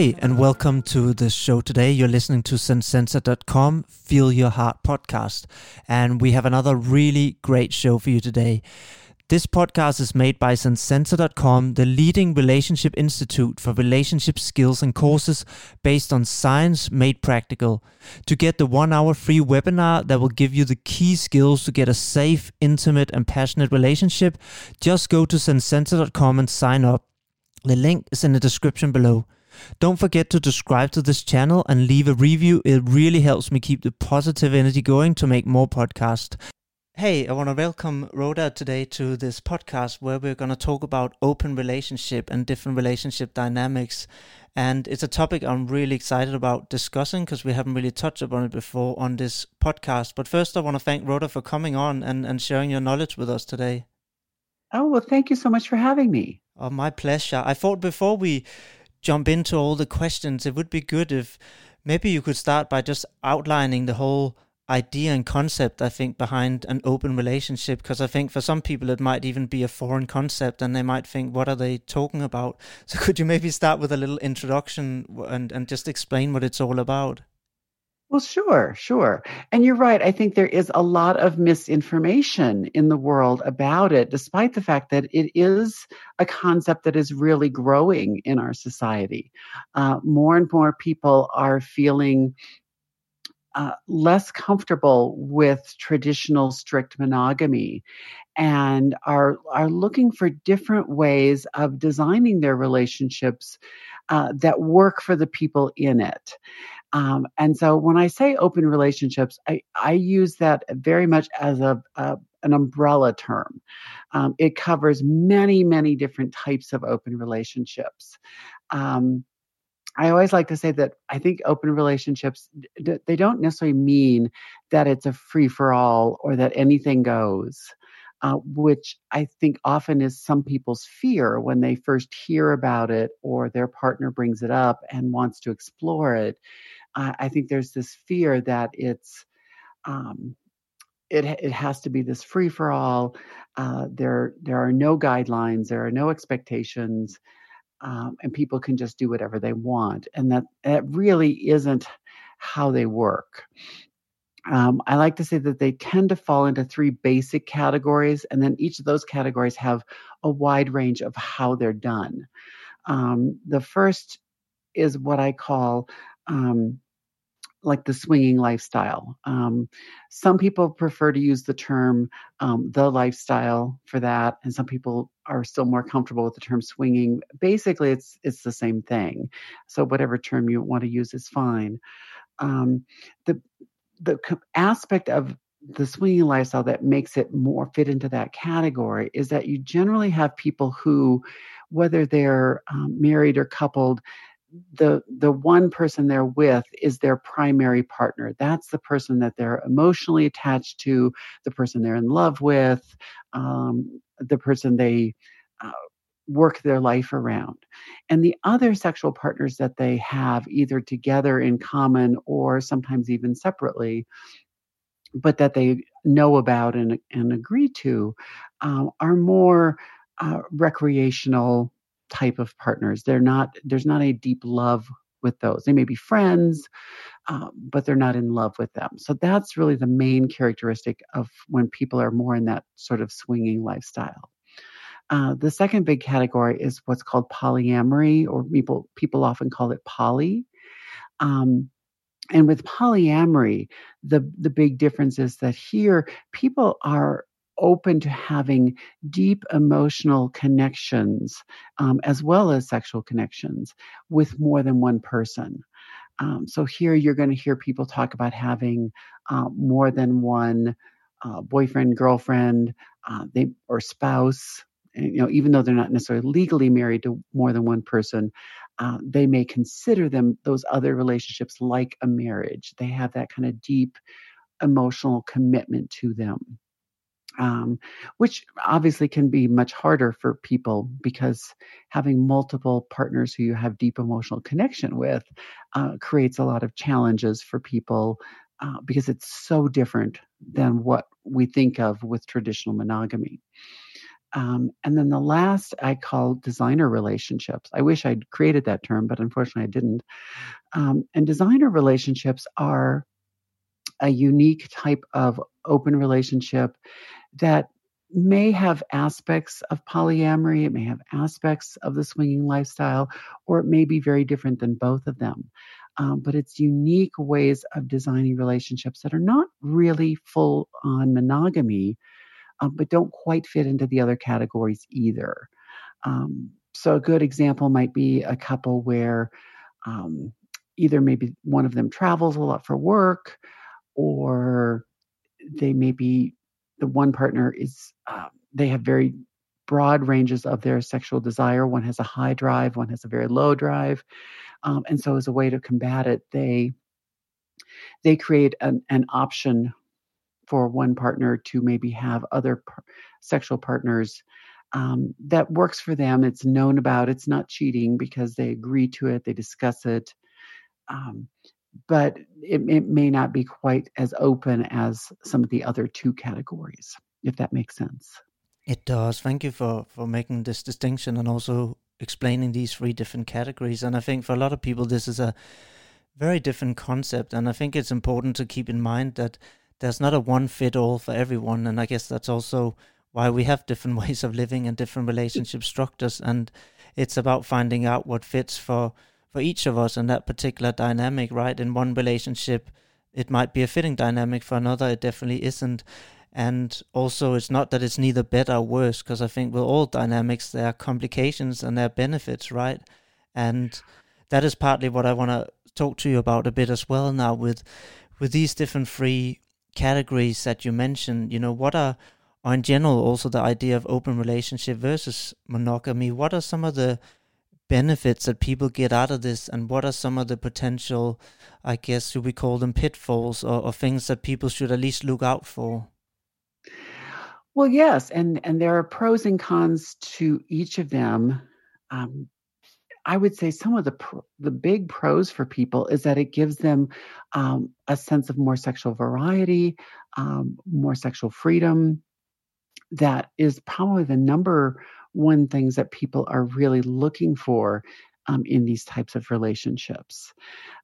Hey, and welcome to the show today. You're listening to sensensor.com Feel Your Heart podcast. And we have another really great show for you today. This podcast is made by Sensensor.com, the leading relationship institute for relationship skills and courses based on science made practical. To get the one hour free webinar that will give you the key skills to get a safe, intimate, and passionate relationship, just go to Sensensor.com and sign up. The link is in the description below. Don't forget to subscribe to this channel and leave a review. It really helps me keep the positive energy going to make more podcasts. Hey, I want to welcome Rhoda today to this podcast where we're going to talk about open relationship and different relationship dynamics. And it's a topic I'm really excited about discussing because we haven't really touched upon it before on this podcast. But first, I want to thank Rhoda for coming on and, and sharing your knowledge with us today. Oh, well, thank you so much for having me. Oh, my pleasure. I thought before we jump into all the questions, it would be good if maybe you could start by just outlining the whole idea and concept I think behind an open relationship because I think for some people it might even be a foreign concept and they might think what are they talking about? So could you maybe start with a little introduction and and just explain what it's all about well, sure, sure. And you're right. I think there is a lot of misinformation in the world about it, despite the fact that it is a concept that is really growing in our society. Uh, more and more people are feeling uh, less comfortable with traditional strict monogamy and are are looking for different ways of designing their relationships uh, that work for the people in it. Um, and so when I say open relationships, I, I use that very much as a, a an umbrella term. Um, it covers many, many different types of open relationships. Um, I always like to say that I think open relationships they don't necessarily mean that it's a free for all or that anything goes. Uh, which I think often is some people's fear when they first hear about it or their partner brings it up and wants to explore it. Uh, I think there's this fear that it's um, it it has to be this free for all. Uh, there there are no guidelines, there are no expectations um, and people can just do whatever they want. And that, that really isn't how they work. Um, I like to say that they tend to fall into three basic categories, and then each of those categories have a wide range of how they're done. Um, the first is what I call um, like the swinging lifestyle. Um, some people prefer to use the term um, the lifestyle for that, and some people are still more comfortable with the term swinging. Basically, it's it's the same thing. So whatever term you want to use is fine. Um, the the aspect of the swinging lifestyle that makes it more fit into that category is that you generally have people who, whether they're um, married or coupled, the the one person they're with is their primary partner. That's the person that they're emotionally attached to the person they're in love with um, the person they uh, work their life around. And the other sexual partners that they have either together in common or sometimes even separately but that they know about and, and agree to um, are more uh, recreational type of partners. They're not, there's not a deep love with those. They may be friends, um, but they're not in love with them. So that's really the main characteristic of when people are more in that sort of swinging lifestyle. Uh, the second big category is what's called polyamory, or people people often call it poly. Um, and with polyamory, the the big difference is that here people are open to having deep emotional connections um, as well as sexual connections with more than one person. Um, so here you're going to hear people talk about having uh, more than one uh, boyfriend, girlfriend, uh, they or spouse. And, you know, even though they're not necessarily legally married to more than one person, uh, they may consider them those other relationships like a marriage. They have that kind of deep emotional commitment to them um, which obviously can be much harder for people because having multiple partners who you have deep emotional connection with uh, creates a lot of challenges for people uh, because it's so different than what we think of with traditional monogamy. Um, and then the last I call designer relationships. I wish I'd created that term, but unfortunately I didn't. Um, and designer relationships are a unique type of open relationship that may have aspects of polyamory, it may have aspects of the swinging lifestyle, or it may be very different than both of them. Um, but it's unique ways of designing relationships that are not really full on monogamy, um, but don't quite fit into the other categories either. Um, so, a good example might be a couple where um, either maybe one of them travels a lot for work, or they may be the one partner is uh, they have very broad ranges of their sexual desire. One has a high drive, one has a very low drive, um, and so as a way to combat it, they they create an, an option for one partner to maybe have other par- sexual partners um, that works for them. It's known about. It's not cheating because they agree to it. They discuss it. Um, but it, it may not be quite as open as some of the other two categories, if that makes sense. It does. Thank you for, for making this distinction and also explaining these three different categories. And I think for a lot of people, this is a very different concept. And I think it's important to keep in mind that there's not a one fit all for everyone. And I guess that's also why we have different ways of living and different relationship structures. And it's about finding out what fits for for each of us in that particular dynamic, right? In one relationship, it might be a fitting dynamic. For another, it definitely isn't. And also, it's not that it's neither better or worse, because I think with all dynamics, there are complications and there are benefits, right? And that is partly what I want to talk to you about a bit as well now with with these different three categories that you mentioned. You know, what are or in general also the idea of open relationship versus monogamy. What are some of the benefits that people get out of this and what are some of the potential i guess should we call them pitfalls or, or things that people should at least look out for well yes and and there are pros and cons to each of them um, I would say some of the the big pros for people is that it gives them um, a sense of more sexual variety, um, more sexual freedom. That is probably the number one things that people are really looking for um, in these types of relationships.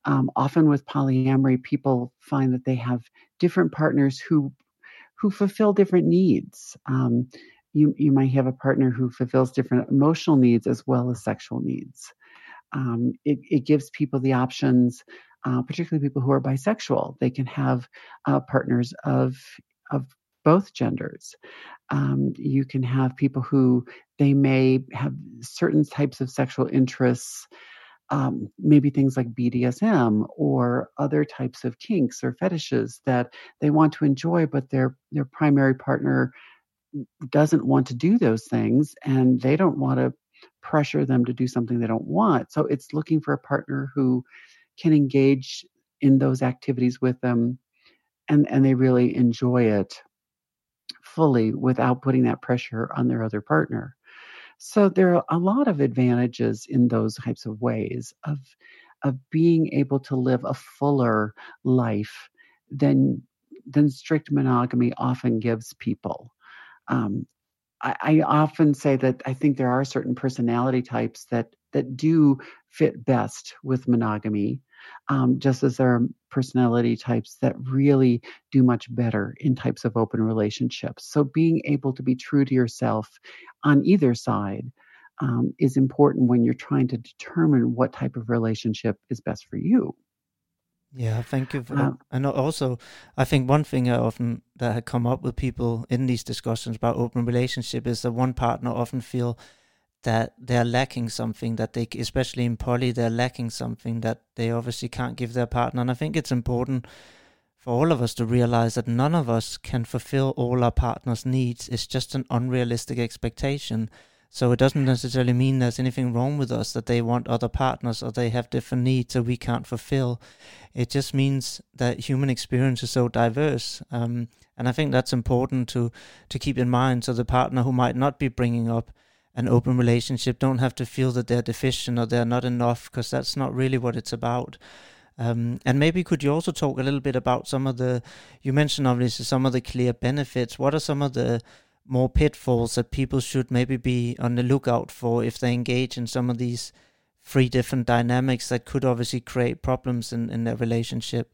Um, often with polyamory, people find that they have different partners who who fulfill different needs. Um, you you might have a partner who fulfills different emotional needs as well as sexual needs. Um, it, it gives people the options, uh, particularly people who are bisexual. They can have uh, partners of of both genders. Um, you can have people who they may have certain types of sexual interests, um, maybe things like BDSM or other types of kinks or fetishes that they want to enjoy, but their their primary partner doesn't want to do those things, and they don't want to pressure them to do something they don't want. So it's looking for a partner who can engage in those activities with them and and they really enjoy it fully without putting that pressure on their other partner. So there are a lot of advantages in those types of ways of of being able to live a fuller life than than strict monogamy often gives people. Um, I, I often say that I think there are certain personality types that that do fit best with monogamy, um, just as there are personality types that really do much better in types of open relationships. So being able to be true to yourself on either side um, is important when you're trying to determine what type of relationship is best for you. Yeah, thank you for. Um, and also, I think one thing I often that had come up with people in these discussions about open relationship is that one partner often feel that they're lacking something that they, especially in poly, they're lacking something that they obviously can't give their partner. And I think it's important for all of us to realize that none of us can fulfill all our partner's needs. It's just an unrealistic expectation. So it doesn't necessarily mean there's anything wrong with us that they want other partners or they have different needs that we can't fulfill. It just means that human experience is so diverse. Um, and I think that's important to, to keep in mind. So the partner who might not be bringing up an open relationship don't have to feel that they're deficient or they're not enough because that's not really what it's about. Um, and maybe could you also talk a little bit about some of the, you mentioned obviously some of the clear benefits. What are some of the more pitfalls that people should maybe be on the lookout for if they engage in some of these three different dynamics that could obviously create problems in, in their relationship?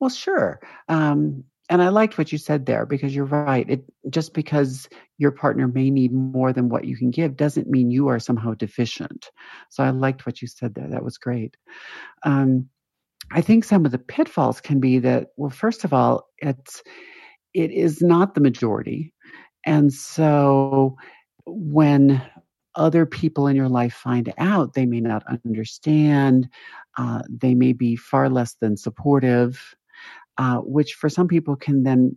Well, sure. Um, and I liked what you said there because you're right. It just because your partner may need more than what you can give doesn't mean you are somehow deficient. So I liked what you said there. That was great. Um, I think some of the pitfalls can be that, well, first of all, it's it is not the majority. And so when other people in your life find out, they may not understand, uh, they may be far less than supportive, uh, which for some people can then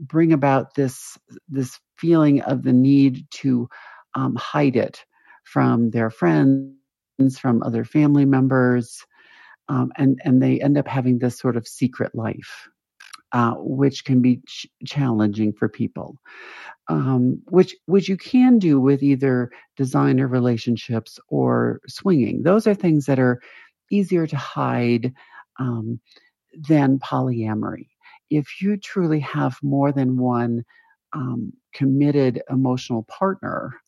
bring about this this feeling of the need to um, hide it from their friends, from other family members, um, and and they end up having this sort of secret life uh, which can be ch- challenging for people. Um, which which you can do with either designer relationships or swinging. Those are things that are easier to hide um, than polyamory. If you truly have more than one um, committed emotional partner,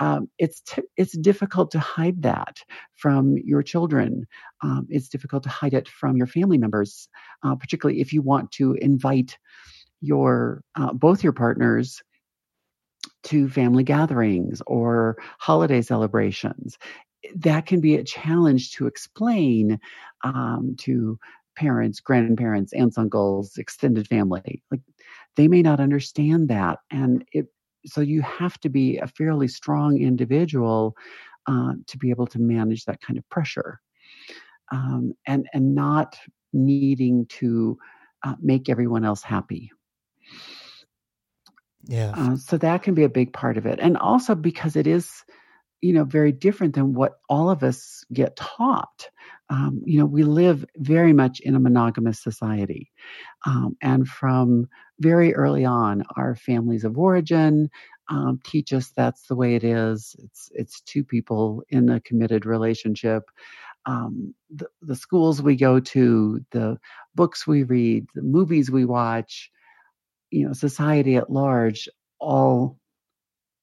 um, it's t- it's difficult to hide that from your children. Um, it's difficult to hide it from your family members, uh, particularly if you want to invite your uh, both your partners to family gatherings or holiday celebrations. That can be a challenge to explain um, to parents, grandparents, aunts, uncles, extended family. Like they may not understand that, and it so you have to be a fairly strong individual uh, to be able to manage that kind of pressure um, and and not needing to uh, make everyone else happy yeah uh, so that can be a big part of it and also because it is you know very different than what all of us get taught. Um, you know we live very much in a monogamous society um, and from very early on our families of origin um, teach us that's the way it is. It's it's two people in a committed relationship. Um, the, the schools we go to the books we read the movies we watch you know society at large all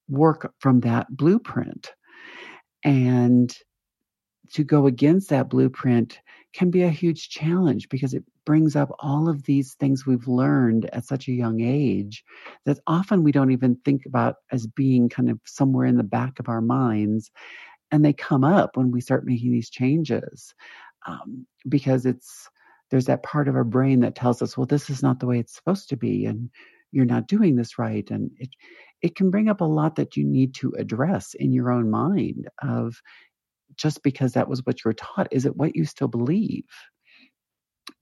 work from that blueprint and to go against that blueprint can be a huge challenge because it brings up all of these things we've learned at such a young age that often we don't even think about as being kind of somewhere in the back of our minds. And they come up when we start making these changes um, because it's there's that part of our brain that tells us, well, this is not the way it's supposed to be, and you're not doing this right. And it it can bring up a lot that you need to address in your own mind of just because that was what you were taught is it what you still believe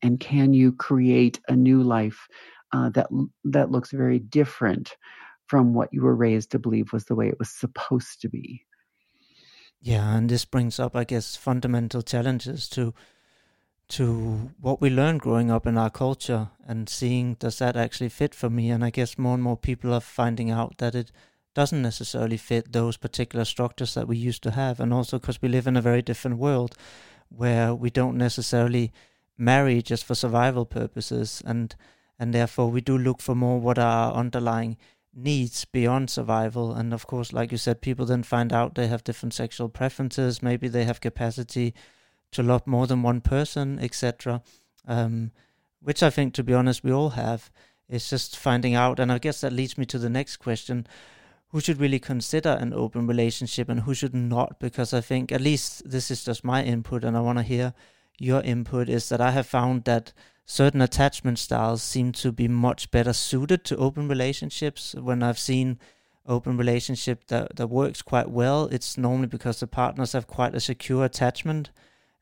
and can you create a new life uh, that that looks very different from what you were raised to believe was the way it was supposed to be yeah and this brings up i guess fundamental challenges to to what we learned growing up in our culture and seeing does that actually fit for me? And i guess more and more people are finding out that it doesn't necessarily fit those particular structures that we used to have. And also because we live in a very different world where we don't necessarily marry just for survival purposes. And and therefore we do look for more what are our underlying needs beyond survival. And of course like you said people then find out they have different sexual preferences. Maybe they have capacity to love more than one person, etc. Um, which I think, to be honest, we all have. It's just finding out, and I guess that leads me to the next question: Who should really consider an open relationship, and who should not? Because I think, at least this is just my input, and I want to hear your input. Is that I have found that certain attachment styles seem to be much better suited to open relationships. When I've seen open relationship that that works quite well, it's normally because the partners have quite a secure attachment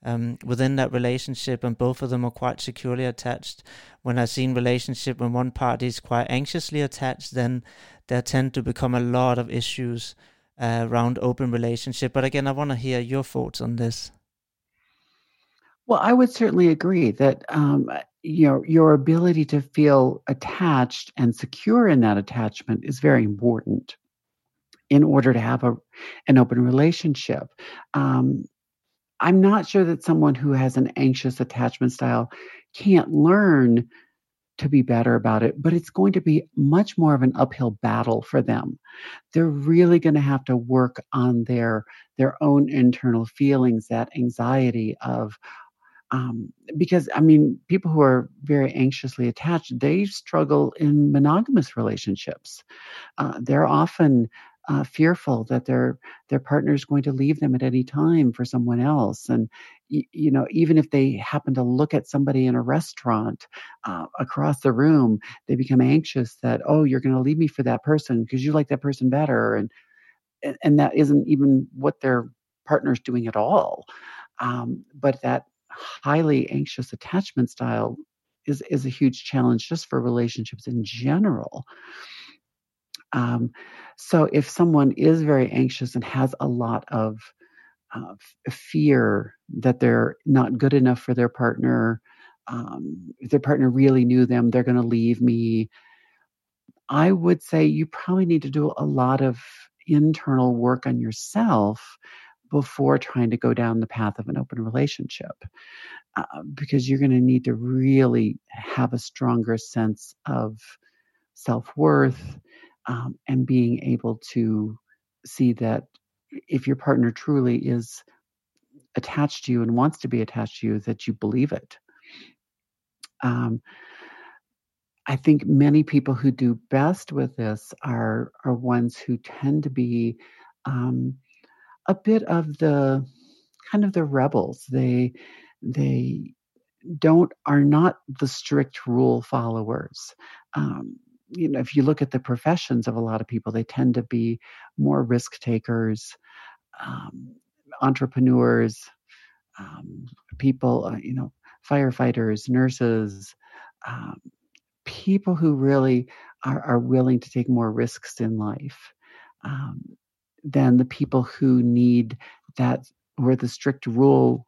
um, within that relationship, and both of them are quite securely attached. When I've seen relationship when one party is quite anxiously attached, then there tend to become a lot of issues uh, around open relationship. But again, I want to hear your thoughts on this. Well, I would certainly agree that um, your your ability to feel attached and secure in that attachment is very important in order to have a an open relationship. Um, I'm not sure that someone who has an anxious attachment style can't learn to be better about it, but it's going to be much more of an uphill battle for them. They're really going to have to work on their their own internal feelings, that anxiety of um, because I mean, people who are very anxiously attached, they struggle in monogamous relationships. Uh, they're often uh, fearful that their their partner is going to leave them at any time for someone else, and you know, even if they happen to look at somebody in a restaurant uh, across the room, they become anxious that oh, you're going to leave me for that person because you like that person better, and and that isn't even what their partner's doing at all. Um, but that highly anxious attachment style is is a huge challenge just for relationships in general. Um, so if someone is very anxious and has a lot of uh, fear that they're not good enough for their partner, um, if their partner really knew them, they're going to leave me. I would say you probably need to do a lot of internal work on yourself before trying to go down the path of an open relationship uh, because you're going to need to really have a stronger sense of self-worth um, and being able to see that if your partner truly is attached to you and wants to be attached to you that you believe it um, I think many people who do best with this are are ones who tend to be um, a bit of the kind of the rebels. They they don't are not the strict rule followers. Um, you know, if you look at the professions of a lot of people, they tend to be more risk takers, um, entrepreneurs, um, people, uh, you know, firefighters, nurses, um, people who really are, are, willing to take more risks in life. Um, than the people who need that or the strict rule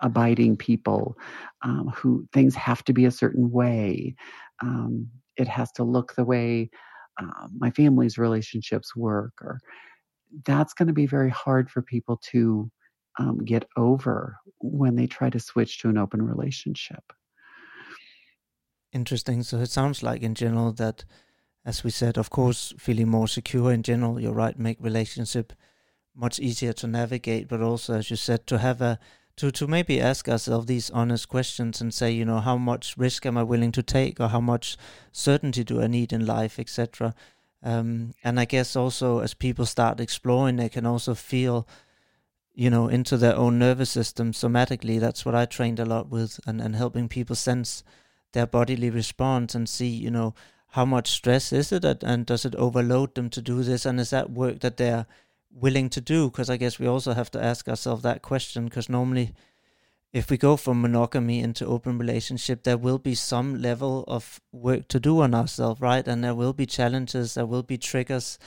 abiding people um, who things have to be a certain way um, it has to look the way uh, my family's relationships work or that's going to be very hard for people to um, get over when they try to switch to an open relationship. Interesting. So it sounds like in general that as we said, of course, feeling more secure in general, you're right, make relationship much easier to navigate, but also, as you said, to have a to to maybe ask ourselves these honest questions and say, you know, how much risk am I willing to take, or how much certainty do I need in life, etc. Um, and I guess also as people start exploring, they can also feel, you know, into their own nervous system somatically. That's what I trained a lot with, and and helping people sense their bodily response and see, you know, how much stress is it and does it overload them to do this and is that work that they're willing to do because i guess we also have to ask ourselves that question because normally if we go from monogamy into open relationship there will be some level of work to do on ourselves right and there will be challenges there will be triggers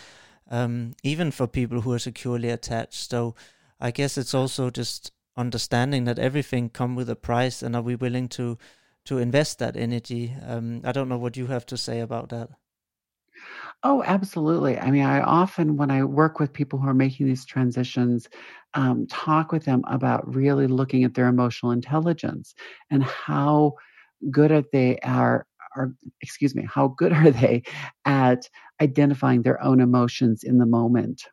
um, even for people who are securely attached so i guess it's also just understanding that everything come with a price and are we willing to to invest that energy. Um, I don't know what you have to say about that. Oh, absolutely. I mean, I often, when I work with people who are making these transitions, um, talk with them about really looking at their emotional intelligence and how good are they are or excuse me how good are they at identifying their own emotions in the moment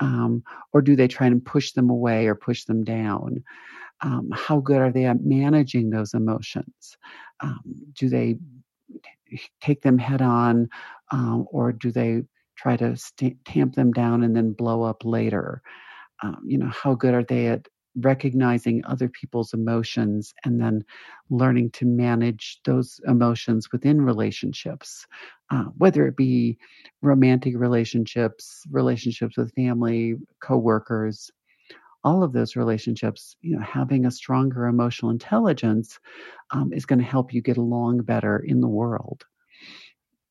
um, or do they try and push them away or push them down um, how good are they at managing those emotions? Um, do they take them head on, um, or do they try to st- tamp them down and then blow up later? Um, you know, how good are they at recognizing other people's emotions and then learning to manage those emotions within relationships, uh, whether it be romantic relationships, relationships with family, coworkers, all of those relationships, you know, having a stronger emotional intelligence um, is going to help you get along better in the world.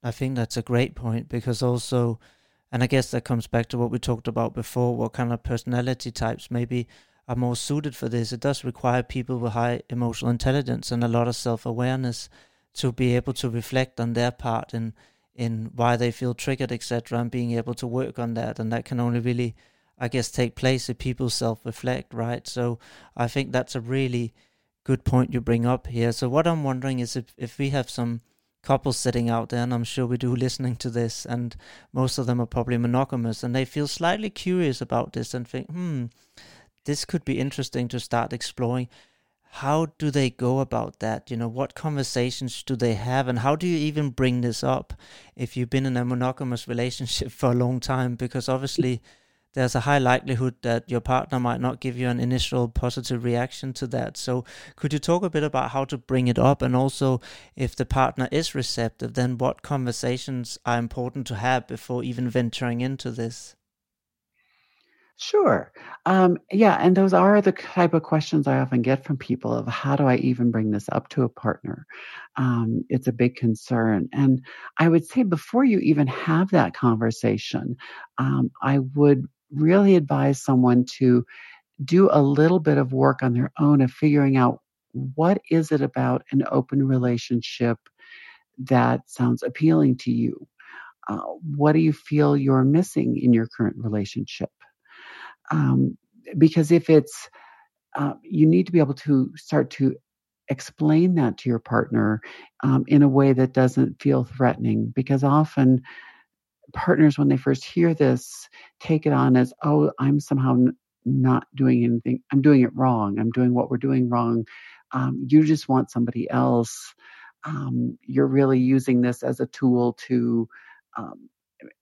I think that's a great point because also, and I guess that comes back to what we talked about before what kind of personality types maybe are more suited for this. It does require people with high emotional intelligence and a lot of self awareness to be able to reflect on their part in in why they feel triggered, etc., and being able to work on that. And that can only really I guess, take place if people self reflect, right? So I think that's a really good point you bring up here. So what I'm wondering is if, if we have some couples sitting out there, and I'm sure we do listening to this, and most of them are probably monogamous, and they feel slightly curious about this and think, hmm, this could be interesting to start exploring. How do they go about that? You know, what conversations do they have, and how do you even bring this up if you've been in a monogamous relationship for a long time? Because obviously, there's a high likelihood that your partner might not give you an initial positive reaction to that. So, could you talk a bit about how to bring it up? And also, if the partner is receptive, then what conversations are important to have before even venturing into this? Sure. Um, yeah, and those are the type of questions I often get from people of how do I even bring this up to a partner? Um, it's a big concern. And I would say before you even have that conversation, um, I would really advise someone to do a little bit of work on their own of figuring out what is it about an open relationship that sounds appealing to you. Uh, what do you feel you're missing in your current relationship? Um, because if it's, uh, you need to be able to start to explain that to your partner um, in a way that doesn't feel threatening. Because often partners, when they first hear this, take it on as, oh, I'm somehow n- not doing anything. I'm doing it wrong. I'm doing what we're doing wrong. Um, you just want somebody else. Um, you're really using this as a tool to um,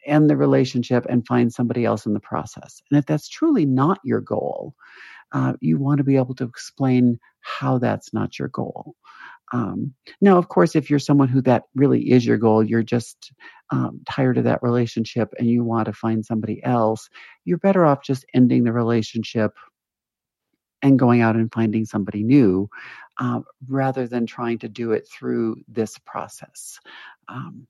end the relationship and find somebody else in the process. And if that's truly not your goal, uh, you want to be able to explain how that's not your goal. Um, now, of course, if you're someone who that really is your goal, you're just um, tired of that relationship and you want to find somebody else, you're better off just ending the relationship and going out and finding somebody new uh, rather than trying to do it through this process. Um,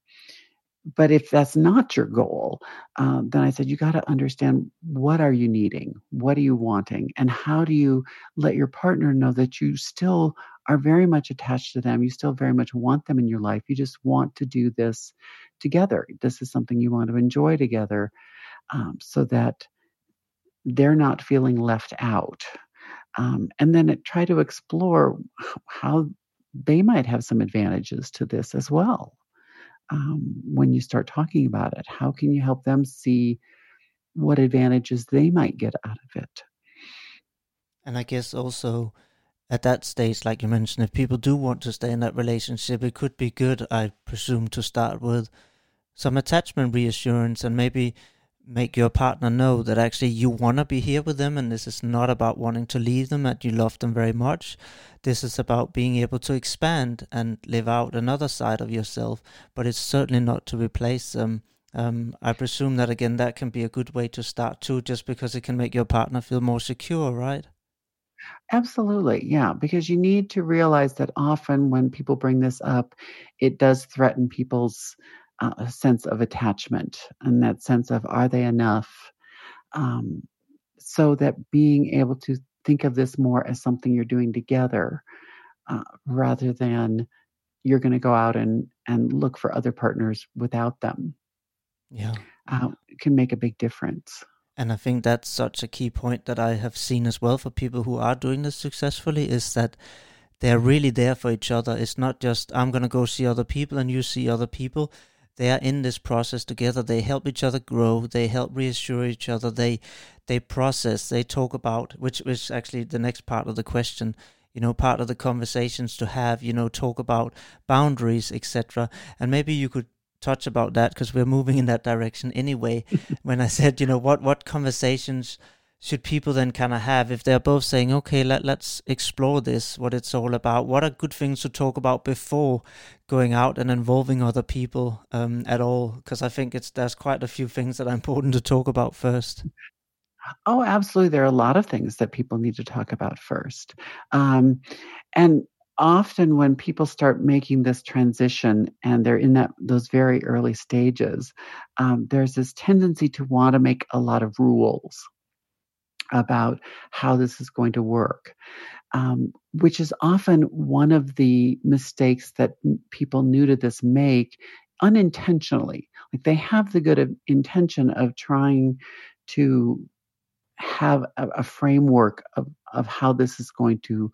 but if that's not your goal, uh, then I said you got to understand what are you needing, what are you wanting, and how do you let your partner know that you still are very much attached to them. You still very much want them in your life. You just want to do this together. This is something you want to enjoy together, um, so that they're not feeling left out. Um, and then it, try to explore how they might have some advantages to this as well um, when you start talking about it? How can you help them see what advantages they might get out of it? And I guess also at that stage, like you mentioned, if people do want to stay in that relationship, it could be good, I presume, to start with some attachment reassurance and maybe make your partner know that actually you want to be here with them and this is not about wanting to leave them and you love them very much this is about being able to expand and live out another side of yourself but it's certainly not to replace them um, i presume that again that can be a good way to start too just because it can make your partner feel more secure right Absolutely. Yeah. Because you need to realize that often when people bring this up, it does threaten people's a sense of attachment and that sense of are they enough? Um, so that being able to think of this more as something you're doing together uh, rather than you're going to go out and and look for other partners without them yeah. uh, can make a big difference. And i think that's such a key point that i have seen as well for people who are doing this successfully is that they're really there for each other. It's not just i'm going to go see other people and you see other people they are in this process together. They help each other grow. They help reassure each other. They they process. They talk about which is actually the next part of the question you know part of the conversations to have you know talk about boundaries etc and maybe you could touch about that because we're moving in that direction anyway. When i said you know what what conversations should people then kind of have if they're both saying okay let, let's explore this what it's all about what are good things to talk about before going out and involving other people um, at all? Because i think it's there's quite a few things that are important to talk about first. Oh absolutely. There are a lot of things that people need to talk about first. Um, and often when people start making this transition and they're in that those very early stages um, there's this tendency to want to make a lot of rules about how this is going to work, um, which is often one of the mistakes that people new to this make unintentionally. Like they have the good intention of trying to have a, a framework of, of how this is going to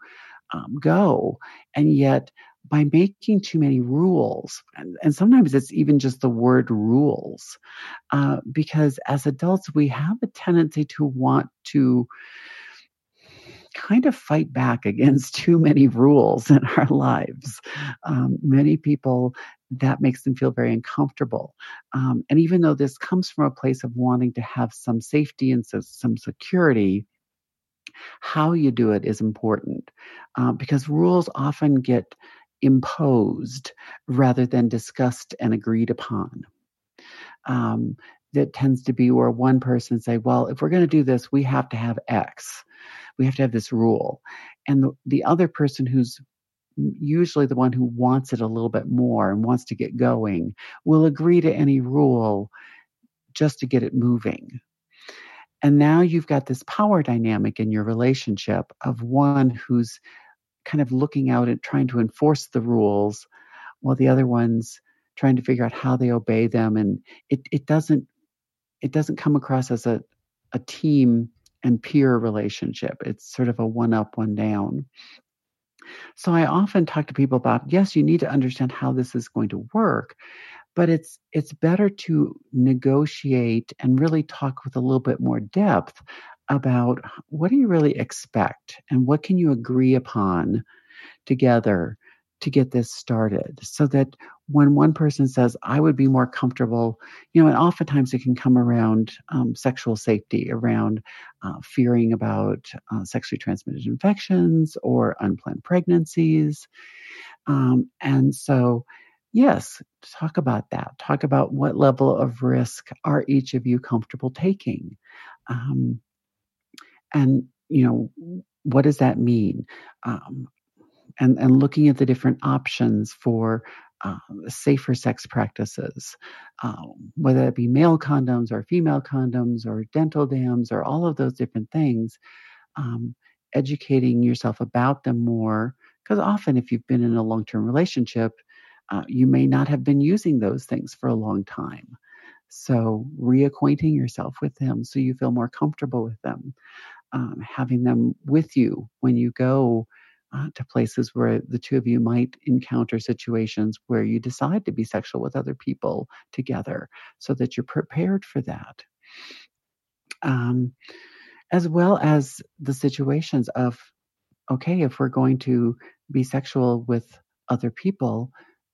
um, go. And yet, by making too many rules, and, and sometimes it's even just the word rules, uh, because as adults, we have a tendency to want to kind of fight back against too many rules in our lives. Um, many people, that makes them feel very uncomfortable. Um, and even though this comes from a place of wanting to have some safety and so, some security, how you do it is important uh, because rules often get imposed rather than discussed and agreed upon. Um, that tends to be where one person say, "Well, if we're going to do this, we have to have X. We have to have this rule," and the, the other person who's usually the one who wants it a little bit more and wants to get going will agree to any rule just to get it moving. And now you've got this power dynamic in your relationship of one who's kind of looking out and trying to enforce the rules while the other one's trying to figure out how they obey them. And it, it doesn't it doesn't come across as a, a team and peer relationship. It's sort of a one up one down. So i often talk to people about yes you need to understand how this is going to work but it's it's better to negotiate and really talk with a little bit more depth about what do you really expect and what can you agree upon together to get this started so that when one person says i would be more comfortable you know and oftentimes it can come around um, sexual safety around uh, fearing about uh, sexually transmitted infections or unplanned pregnancies um, and so yes, talk about that. Talk about what level of risk are each of you comfortable taking. Um, and, you know, what does that mean? Um, and, and looking at the different options for uh, safer sex practices, um, whether it be male condoms or female condoms or dental dams or all of those different things, um, educating yourself about them more. Because often, if you've been in a long term relationship, uh, you may not have been using those things for a long time. So, reacquainting yourself with them so you feel more comfortable with them, um, having them with you when you go uh, to places where the two of you might encounter situations where you decide to be sexual with other people together so that you're prepared for that. Um, as well as the situations of, okay, if we're going to be sexual with other people,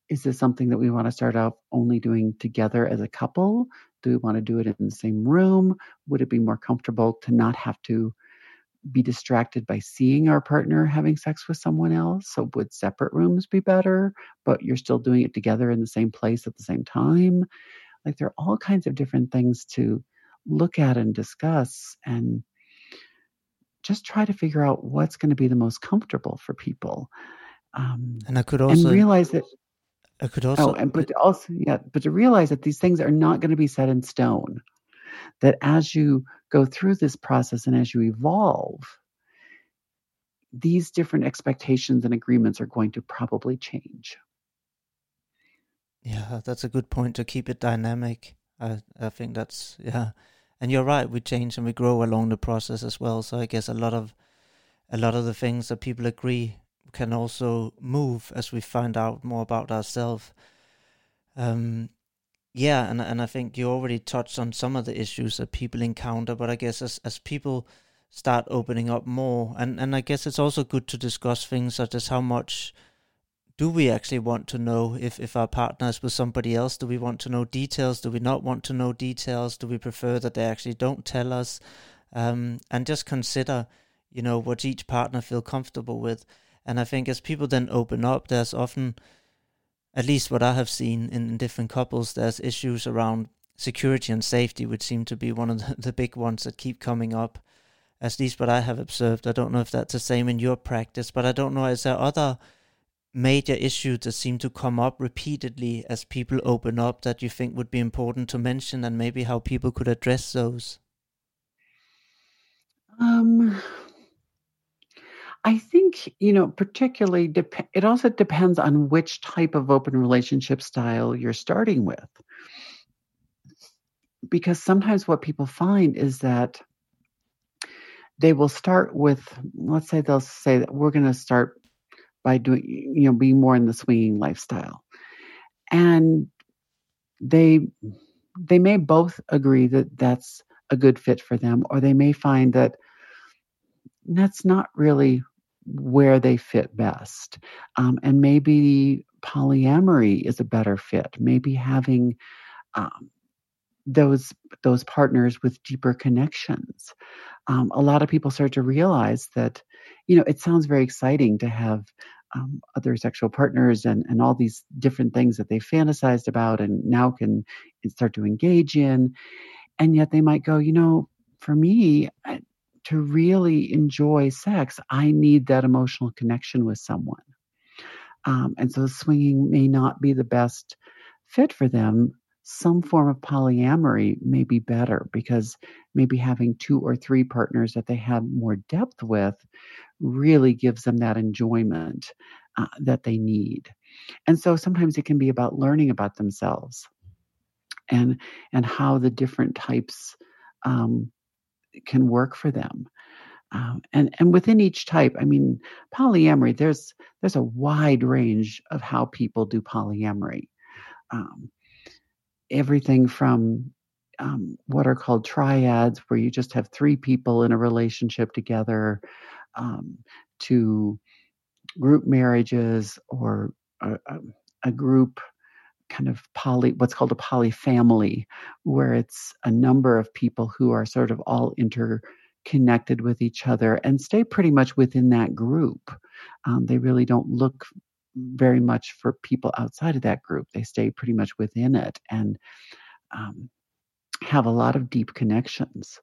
is this something that we want to start out only doing together as a couple? Do we want to do it in the same room? Would it be more comfortable to not have to be distracted by seeing our partner having sex with someone else? So, would separate rooms be better, but you're still doing it together in the same place at the same time? Like, there are all kinds of different things to look at and discuss and just try to figure out what's going to be the most comfortable for people. Um, and I could also and realize that I could also. Oh, and but also, yeah, but to realize that these things are not going to be set in stone. That as you go through this process and as you evolve, these different expectations and agreements are going to probably change. Yeah, that's a good point to keep it dynamic. I I think that's yeah, and you're right. We change and we grow along the process as well. So I guess a lot of a lot of the things that people agree can also move as we find out more about ourselves. Um, yeah, and and I think you already touched on some of the issues that people encounter, but I guess as as people start opening up more, and and I guess it's also good to discuss things such as how much do we actually want to know if if our partner is with somebody else? Do we want to know details? Do we not want to know details? Do we prefer that they actually don't tell us? Um, and just consider, you know, what each partner feel comfortable with. And I think as people then open up, there's often, at least what I have seen in, different couples, there's issues around security and safety, which seem to be one of the, the big ones that keep coming up. At least what I have observed. I don't know if that's the same in your practice, but I don't know. Is there other major issues that seem to come up repeatedly as people open up that you think would be important to mention and maybe how people could address those? Um, I think, you know, particularly, dep- it also depends on which type of open relationship style you're starting with. Because sometimes what people find is that they will start with, let's say they'll say that we're going to start by doing, you know, being more in the swinging lifestyle. And they they may both agree that that's a good fit for them, or they may find that that's not really where they fit best. Um, and maybe polyamory is a better fit. Maybe having um, those those partners with deeper connections. Um, a lot of people start to realize that, you know, it sounds very exciting to have um, other sexual partners and, and all these different things that they fantasized about and now can start to engage in. And yet they might go, you know, for me, to really enjoy sex, I need that emotional connection with someone. Um, and so swinging may not be the best fit for them. Some form of polyamory may be better because maybe having two or three partners that they have more depth with really gives them that enjoyment uh, that they need. And so sometimes it can be about learning about themselves and and how the different types um, can work for them. Um, and and within each type, I mean, polyamory. There's there's a wide range of how people do polyamory. Um, everything from um, what are called triads, where you just have three people in a relationship together, um, to group marriages or a, a, group kind of poly, what's called a polyfamily, where it's a number of people who are sort of all interconnected with each other and stay pretty much within that group. Um, they really don't look very much for people outside of that group. They stay pretty much within it and um, have a lot of deep connections.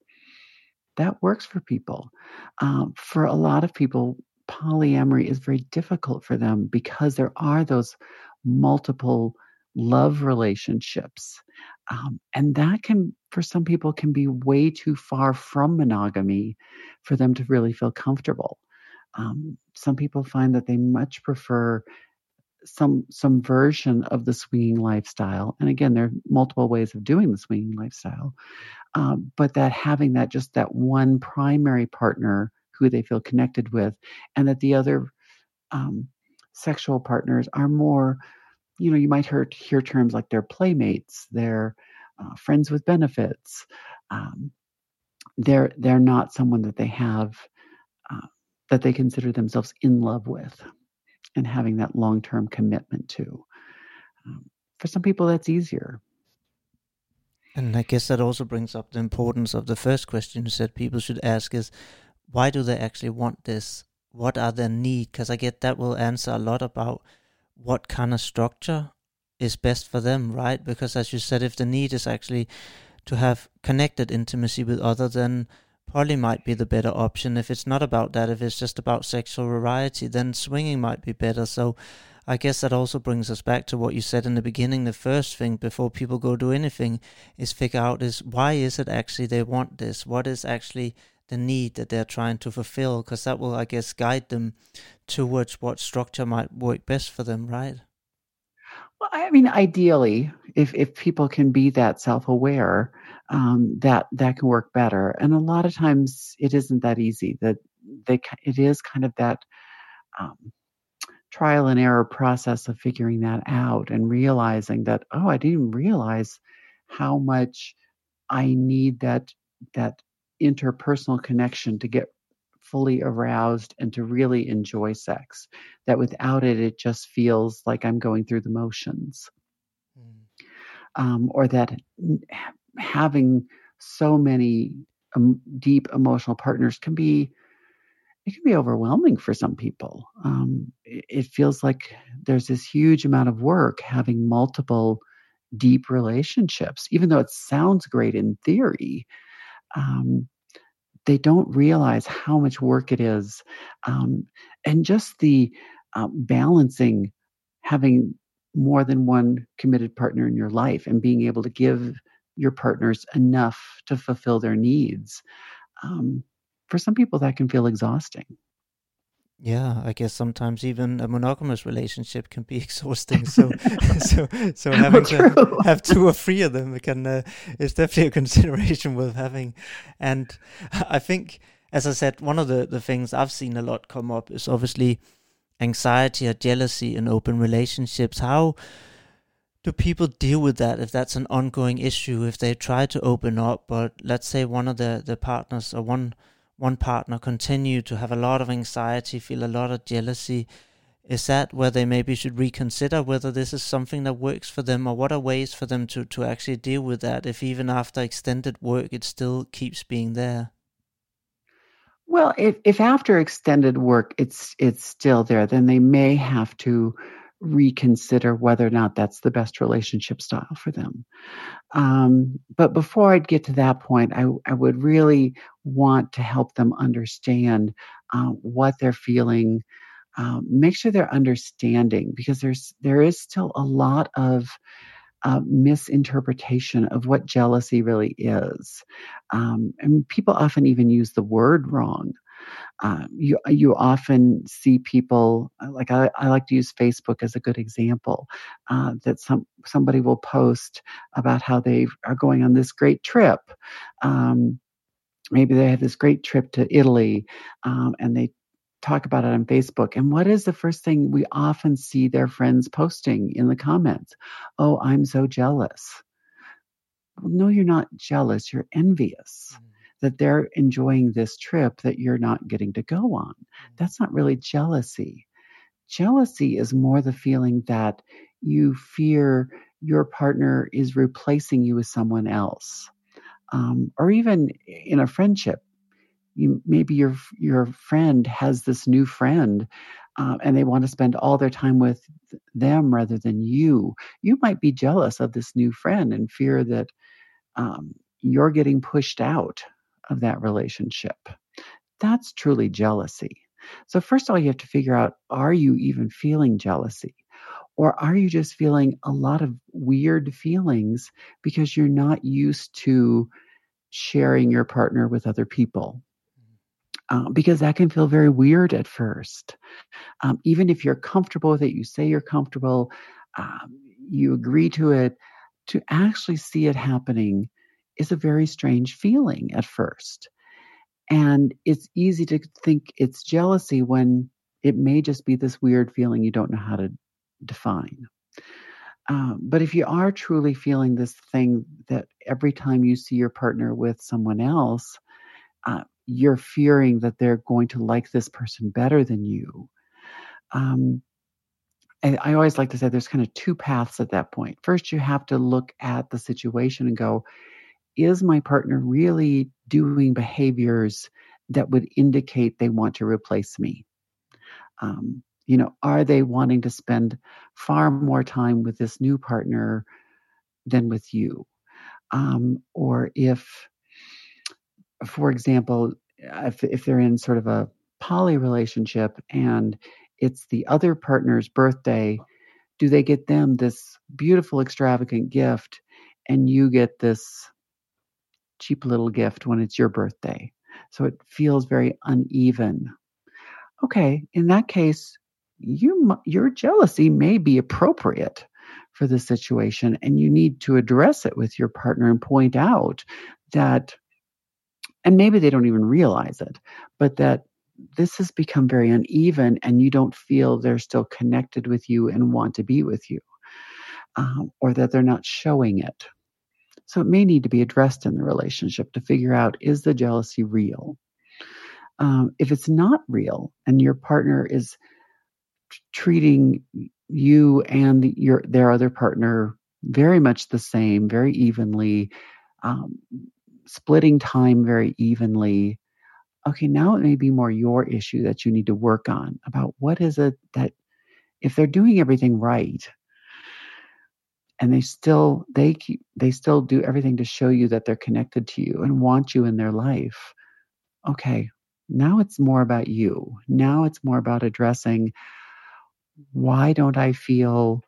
That works for people. Um, for a lot of people, polyamory is very difficult for them because there are those multiple love relationships. Um, and that can, for some people, can be way too far from monogamy for them to really feel comfortable. Um, some people find that they much prefer some some version of the swinging lifestyle. And again, there are multiple ways of doing the swinging lifestyle, um, but that having that just that one primary partner who they feel connected with, and that the other um, sexual partners are more you know, you might hear, hear terms like they're playmates, they're uh, friends with benefits. Um, they're they're not someone that they have uh, that they consider themselves in love with, and having that long term commitment to. Um, for some people, that's easier. And I guess that also brings up the importance of the first question you said people should ask is why do they actually want this? What are their needs? Because I get that will answer a lot about what kind of structure is best for them, right? Because as you said, if the need is actually to have connected intimacy with other, then poly might be the better option. If it's not about that, if it's just about sexual variety, then swinging might be better. So I guess that also brings us back to what you said in the beginning. The first thing before people go do anything is figure out is why is it actually they want this? What is actually the need that they're trying to fulfill because that will i guess guide them towards what structure might work best for them right? Well i mean ideally if if people can be that self-aware um, that that can work better. And a lot of times it isn't that easy. That they it is kind of that um, trial and error process of figuring that out and realizing that oh i didn't realize how much i need that that interpersonal connection to get fully aroused and to really enjoy sex. That without it, it just feels like I'm going through the motions. Mm. Um, or that having so many um, deep emotional partners can be it can be overwhelming for some people. Um, it, it feels like there's this huge amount of work having multiple deep relationships, even though it sounds great in theory um, they don't realize how much work it is. Um, and just the uh, balancing having more than one committed partner in your life and being able to give your partners enough to fulfill their needs. Um, for some people, that can feel exhausting. Yeah, I guess sometimes even a monogamous relationship can be exhausting. So, so, so having to have two or three of them can uh, is definitely a consideration worth having. And I think, as I said, one of the the things I've seen a lot come up is obviously anxiety or jealousy in open relationships. How do people deal with that if that's an ongoing issue? If they try to open up, but let's say one of the, the partners or one one partner continue to have a lot of anxiety, feel a lot of jealousy, is that where they maybe should reconsider whether this is something that works for them or what are ways for them to, to actually deal with that if even after extended work it still keeps being there? Well, if, if after extended work it's it's still there, then they may have to reconsider whether or not that's the best relationship style for them. Um, but before I'd get to that point, I, I would really want to help them understand uh, what they're feeling. Um, make sure they're understanding because there's there is still a lot of uh, misinterpretation of what jealousy really is. Um, and people often even use the word wrong. Uh, you you often see people uh, like I, I, like to use Facebook as a good example uh, that some somebody will post about how they are going on this great trip. Um, maybe they have this great trip to Italy, um, and they talk about it on Facebook. And what is the first thing we often see their friends posting in the comments? Oh, I'm so jealous. Well, no, you're not jealous. You're envious mm-hmm. That they're enjoying this trip that you're not getting to go on. Mm-hmm. That's not really jealousy. Jealousy is more the feeling that you fear your partner is replacing you with someone else. Um, or even in a friendship, you maybe your your friend has this new friend uh, and they want to spend all their time with them rather than you you might be jealous of this new friend and fear that um, you're getting pushed out of that relationship. That's truly jealousy. So first of all you have to figure out are you even feeling jealousy? Or are you just feeling a lot of weird feelings because you're not used to sharing your partner with other people? Uh, because that can feel very weird at first. Um, even if you're comfortable with it, you say you're comfortable, um, you agree to it, to actually see it happening is a very strange feeling at first. And it's easy to think it's jealousy when it may just be this weird feeling you don't know how to define. Um, but if you are truly feeling this thing that every time you see your partner with someone else, uh, you're fearing that they're going to like this person better than you. Um, I always like to say there's kind of two paths at that point. First, you have to look at the situation and go, is my partner really doing behaviors that would indicate they want to replace me? Um, you know, are they wanting to spend far more time with this new partner than with you? Um, or if for example, if, if they're in sort of a poly relationship and it's the other partner's birthday, do they get them this beautiful, extravagant gift and you get this cheap little gift when it's your birthday? So it feels very uneven. Okay, in that case, you your jealousy may be appropriate for the situation and you need to address it with your partner and point out that and maybe they don't even realize it, but that this has become very uneven and you don't feel they're still connected with you and want to be with you, um, or that they're not showing it. So it may need to be addressed in the relationship to figure out is the jealousy real? Um, if it's not real and your partner is t- treating you and your their other partner very much the same, very evenly, um, splitting time very evenly. Okay, now it may be more your issue that you need to work on about what is it that if they're doing everything right and they still they keep they still do everything to show you that they're connected to you and want you in their life. Okay, now it's more about you. Now it's more about addressing why don't I feel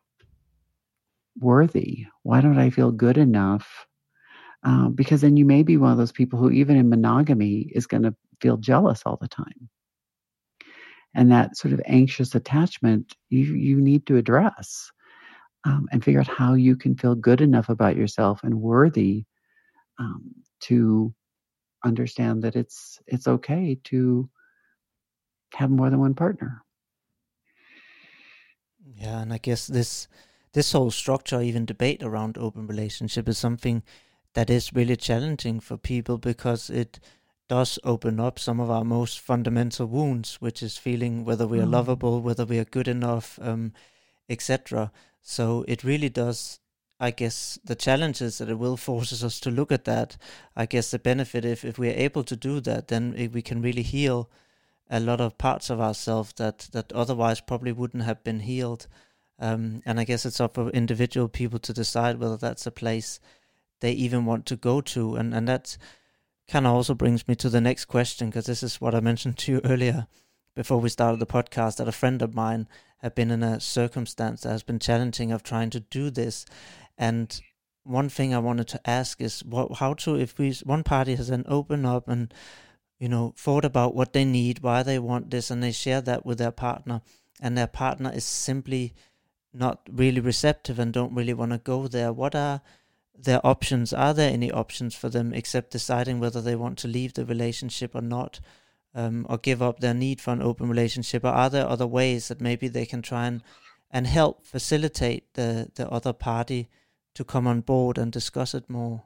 worthy? Why don't I feel good enough um, because then you may be one of those people who, even in monogamy, is going to feel jealous all the time. And that sort of anxious attachment you, you need to address um, and figure out how you can feel good enough about yourself and worthy um, to understand that it's it's okay to have more than one partner. Yeah, and I guess this this whole structure, even debate around open relationship, is something that is really challenging for people because it does open up some of our most fundamental wounds, which is feeling whether we are mm. lovable, whether we are good enough, um, etc. So it really does. I guess the challenge is that it will forces us to look at that. I guess the benefit if if we are able to do that, then we can really heal a lot of parts of ourselves that that otherwise probably wouldn't have been healed. Um, and I guess it's up for individual people to decide whether that's a place they even want to go to. And, and that kind of also brings me to the next question, because this is what I mentioned to you earlier before we started the podcast that a friend of mine had been in a circumstance that has been challenging of trying to do this. And one thing I wanted to ask is what, how to, if we, one party has then opened up and, you know, thought about what they need, why they want this, and they share that with their partner, and their partner is simply not really receptive and don't really want to go there, what are their options? Are there any options for them except deciding whether they want to leave the relationship or not, um, or give up their need for an open relationship? Or are there other ways that maybe they can try and, and help facilitate the, the other party to come on board and discuss it more?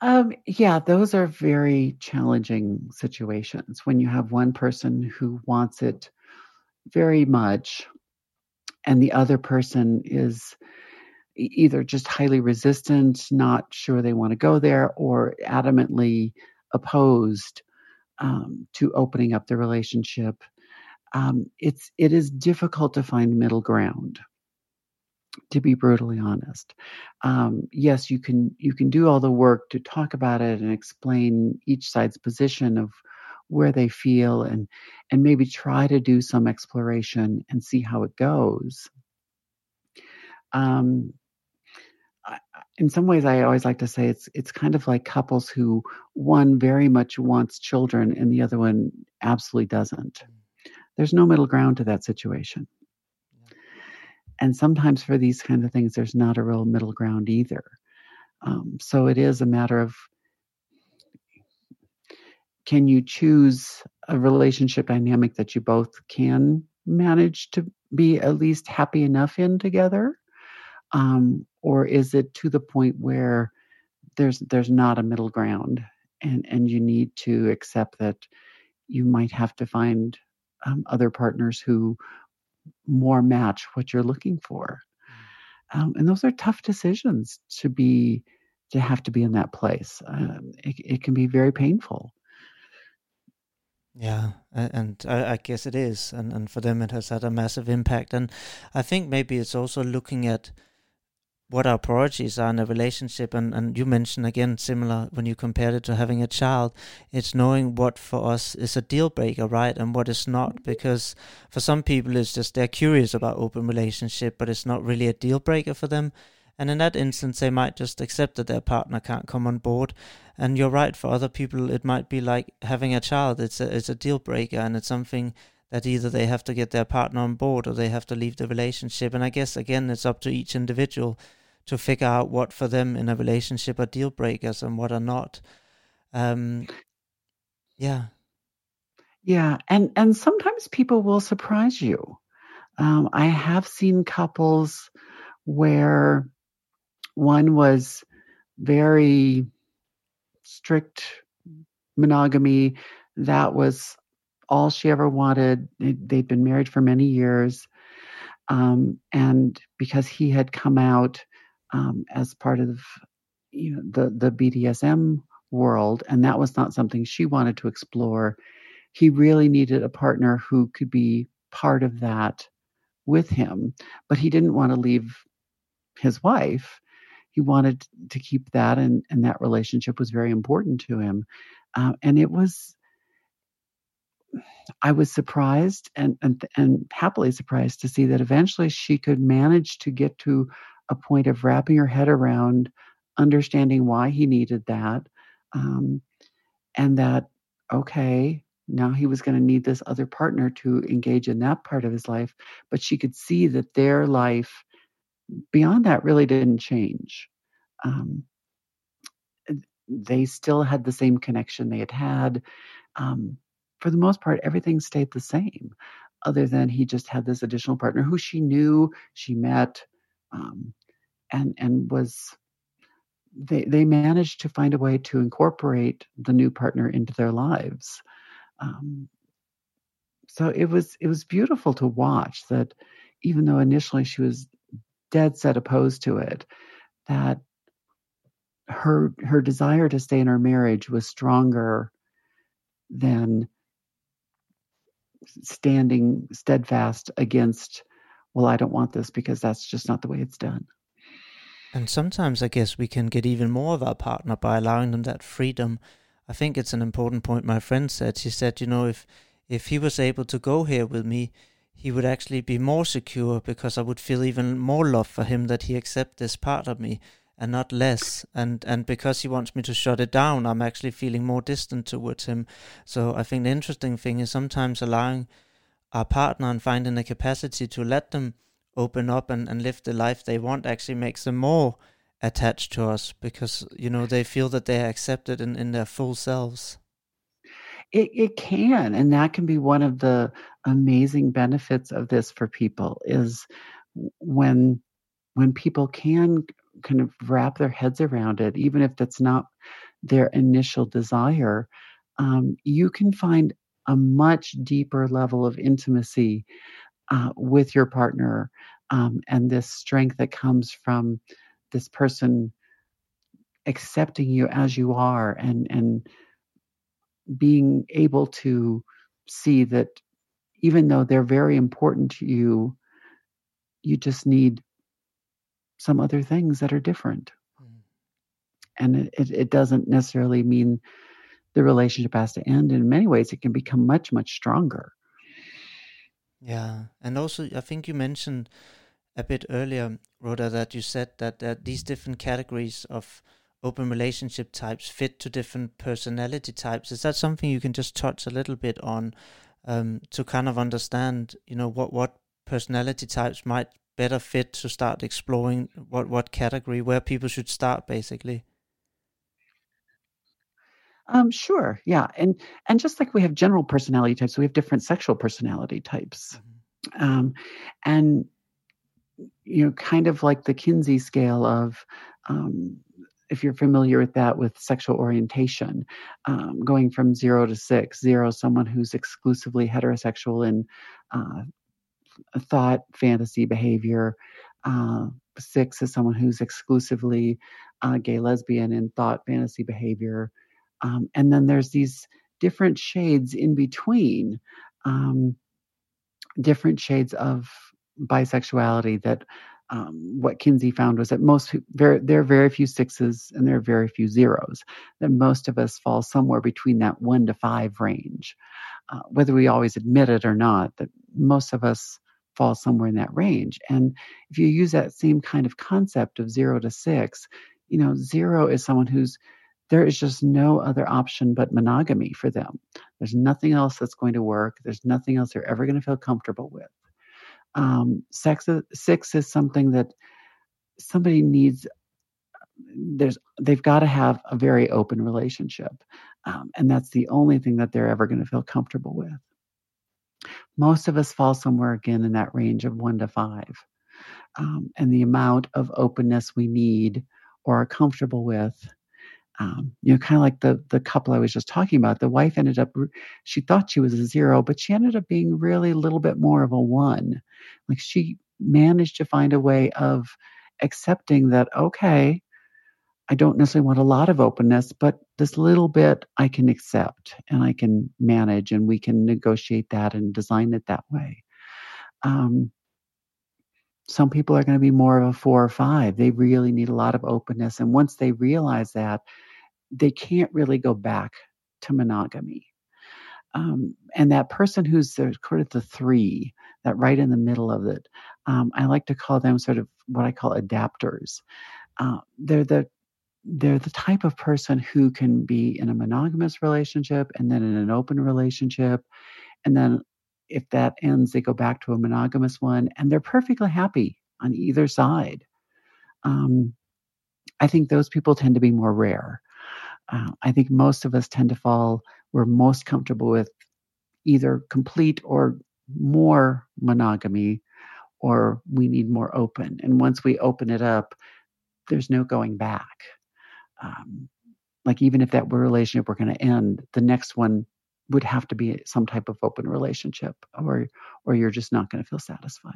Um, yeah, those are very challenging situations when you have one person who wants it very much and the other person is either just highly resistant, not sure they want to go there, or adamantly opposed um, to opening up the relationship. Um, it's it is difficult to find middle ground. To be brutally honest, um, yes, you can you can do all the work to talk about it and explain each side's position of where they feel and and maybe try to do some exploration and see how it goes um, in some ways i always like to say it's it's kind of like couples who one very much wants children and the other one absolutely doesn't. There's no middle ground to that situation. And sometimes for these kind of things there's not a real middle ground either. Um, so it is a matter of can you choose a relationship dynamic that you both can manage to be at least happy enough in together um, or is it to the point where there's there's not a middle ground and and you need to accept that you might have to find um, other partners who more match what you're looking for? Um, and those are tough decisions to be to have to be in that place. Um, it, it can be very painful. Yeah, and I, I, guess it is, and, and for them it has had a massive impact. And I think maybe it's also looking at what our priorities are in a relationship. And, and you mentioned again, similar when you compared it to having a child, it's knowing what for us is a deal breaker, right? And what is not. Mm-hmm. Because for some people, it's just they're curious about open relationship, but it's not really a deal breaker for them. And in that instance, they might just accept that their partner can't come on board. And you're right, for other people, it might be like having a child. It's a, it's a deal breaker and it's something that either they have to get their partner on board or they have to leave the relationship. And I guess, again, it's up to each individual to figure out what for them in a relationship are deal breakers and what are not. Um, yeah. Yeah. And, and sometimes people will surprise you. Um, I have seen couples where one was very strict monogamy. That was all she ever wanted. They'd been married for many years. Um, and because he had come out um, as part of you know, the, the BDSM world, and that was not something she wanted to explore, he really needed a partner who could be part of that with him. But he didn't want to leave his wife he wanted to keep that and, and that relationship was very important to him uh, and it was i was surprised and, and and happily surprised to see that eventually she could manage to get to a point of wrapping her head around understanding why he needed that um, and that okay now he was going to need this other partner to engage in that part of his life but she could see that their life beyond that really didn't change. Um, they still had the same connection they had had. Um, for the most part, everything stayed the same. other than he just had this additional partner who she knew, she met, um, and and was they they managed to find a way to incorporate the new partner into their lives. Um, so it was it was beautiful to watch that even though initially she was dead set opposed to it, that her her desire to stay in her marriage was stronger than standing steadfast against well i don't want this because that's just not the way it's done and sometimes i guess we can get even more of our partner by allowing them that freedom i think it's an important point my friend said she said you know if if he was able to go here with me he would actually be more secure because i would feel even more love for him that he accept this part of me and not less. And and because he wants me to shut it down, I'm actually feeling more distant towards him. So I think the interesting thing is sometimes allowing our partner and finding the capacity to let them open up and, and live the life they want actually makes them more attached to us because you know they feel that they're accepted in, in their full selves. It, it can and that can be one of the amazing benefits of this for people is when when people can kind of wrap their heads around it, even if that's not their initial desire, um, you can find a much deeper level of intimacy uh, with your partner um, and this strength that comes from this person accepting you as you are and and being able to see that even though they're very important to you you just need some other things that are different. Mm. And it, it, it doesn't necessarily mean the relationship has to end. In many ways, it can become much, much stronger. Yeah. And also, I think you mentioned a bit earlier, Rhoda, that you said that, that these different categories of open relationship types fit to different personality types. Is that something you can just touch a little bit on um, to kind of understand, you know, what, what personality types might better fit to start exploring what what category where people should start basically um, sure yeah and and just like we have general personality types we have different sexual personality types mm-hmm. um, and you know kind of like the kinsey scale of um, if you're familiar with that with sexual orientation um, going from zero to six zero someone who's exclusively heterosexual in uh, thought, fantasy, behavior. Uh, six is someone who's exclusively uh, gay, lesbian in thought, fantasy, behavior. Um, and then there's these different shades in between, um, different shades of bisexuality that um, what Kinsey found was that most very, there are very few sixes and there are very few zeros. That most of us fall somewhere between that one to five range, uh, whether we always admit it or not. That most of us fall somewhere in that range. And if you use that same kind of concept of zero to six, you know, zero is someone who's there is just no other option but monogamy for them. There's nothing else that's going to work. There's nothing else they're ever going to feel comfortable with. Um, sex six is something that somebody needs. There's they've got to have a very open relationship, um, and that's the only thing that they're ever going to feel comfortable with. Most of us fall somewhere again in that range of one to five. Um, and the amount of openness we need or are comfortable with. Um, you know, kind of like the the couple I was just talking about. The wife ended up, she thought she was a zero, but she ended up being really a little bit more of a one. Like she managed to find a way of accepting that, okay, I don't necessarily want a lot of openness, but this little bit I can accept and I can manage, and we can negotiate that and design it that way. Um, some people are going to be more of a four or five. They really need a lot of openness. And once they realize that, they can't really go back to monogamy. Um, and that person who's the sort of the three, that right in the middle of it, um, I like to call them sort of what I call adapters. Uh, they're the they're the type of person who can be in a monogamous relationship and then in an open relationship. And then if that ends, they go back to a monogamous one and they're perfectly happy on either side. Um, I think those people tend to be more rare. Uh, I think most of us tend to fall, we're most comfortable with either complete or more monogamy or we need more open. And once we open it up, there's no going back. Um, like even if that relationship were going to end, the next one would have to be some type of open relationship, or or you're just not going to feel satisfied.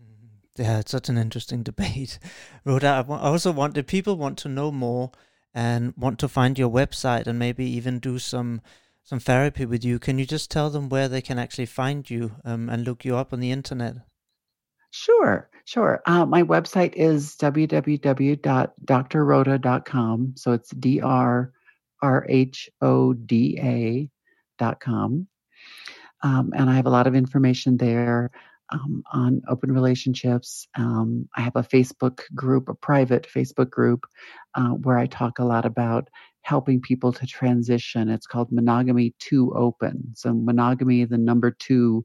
Mm-hmm. Yeah, it's such an interesting debate, Rhoda. I also want if people want to know more and want to find your website and maybe even do some some therapy with you, can you just tell them where they can actually find you um, and look you up on the internet? Sure, sure. Uh, my website is www.drrhoda.com. So it's D R R H O D A.com. Um, and I have a lot of information there um, on open relationships. Um, I have a Facebook group, a private Facebook group, uh, where I talk a lot about helping people to transition. It's called Monogamy to Open. So, monogamy, the number two,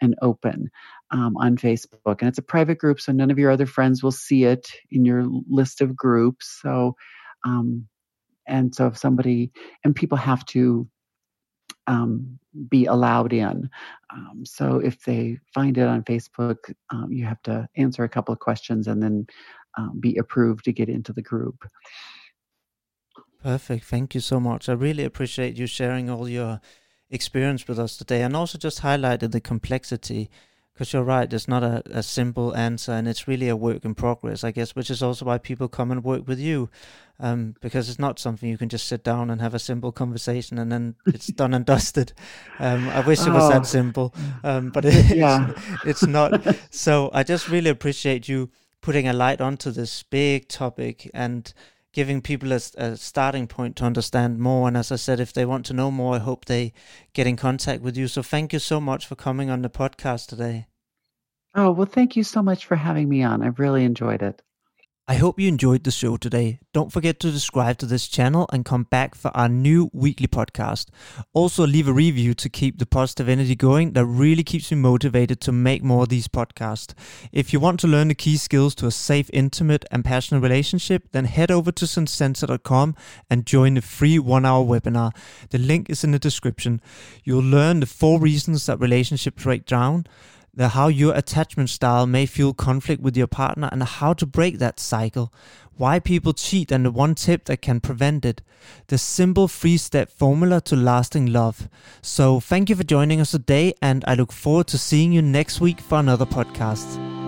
and open um, on Facebook. And it's a private group, so none of your other friends will see it in your list of groups. So, um, and so if somebody, and people have to um, be allowed in. Um, so if they find it on Facebook, um, you have to answer a couple of questions and then um, be approved to get into the group. Perfect. Thank you so much. I really appreciate you sharing all your experience with us today and also just highlighted the complexity because you're right, it's not a, a simple answer and it's really a work in progress, I guess, which is also why people come and work with you um, because it's not something you can just sit down and have a simple conversation and then it's done and dusted. Um, I wish it was oh. that simple, um, but it, yeah. it's, it's not. So I just really appreciate you putting a light onto this big topic and giving people a, a, starting point to understand more. And as I said, if they want to know more, I hope they get in contact with you. So thank you so much for coming on the podcast today. Oh, well, thank you so much for having me on. I've really enjoyed it. I hope you enjoyed the show today. Don't forget to subscribe to this channel and come back for our new weekly podcast. Also, leave a review to keep the positive energy going. That really keeps me motivated to make more of these podcasts. If you want to learn the key skills to a safe, intimate, and passionate relationship, then head over to sensensor.com and join the free one hour webinar. The link is in the description. You'll learn the four reasons that relationships break down the how your attachment style may fuel conflict with your partner and how to break that cycle, why people cheat and the one tip that can prevent it, the simple three step formula to lasting love. So, thank you for joining us today, and I look forward to seeing you next week for another podcast.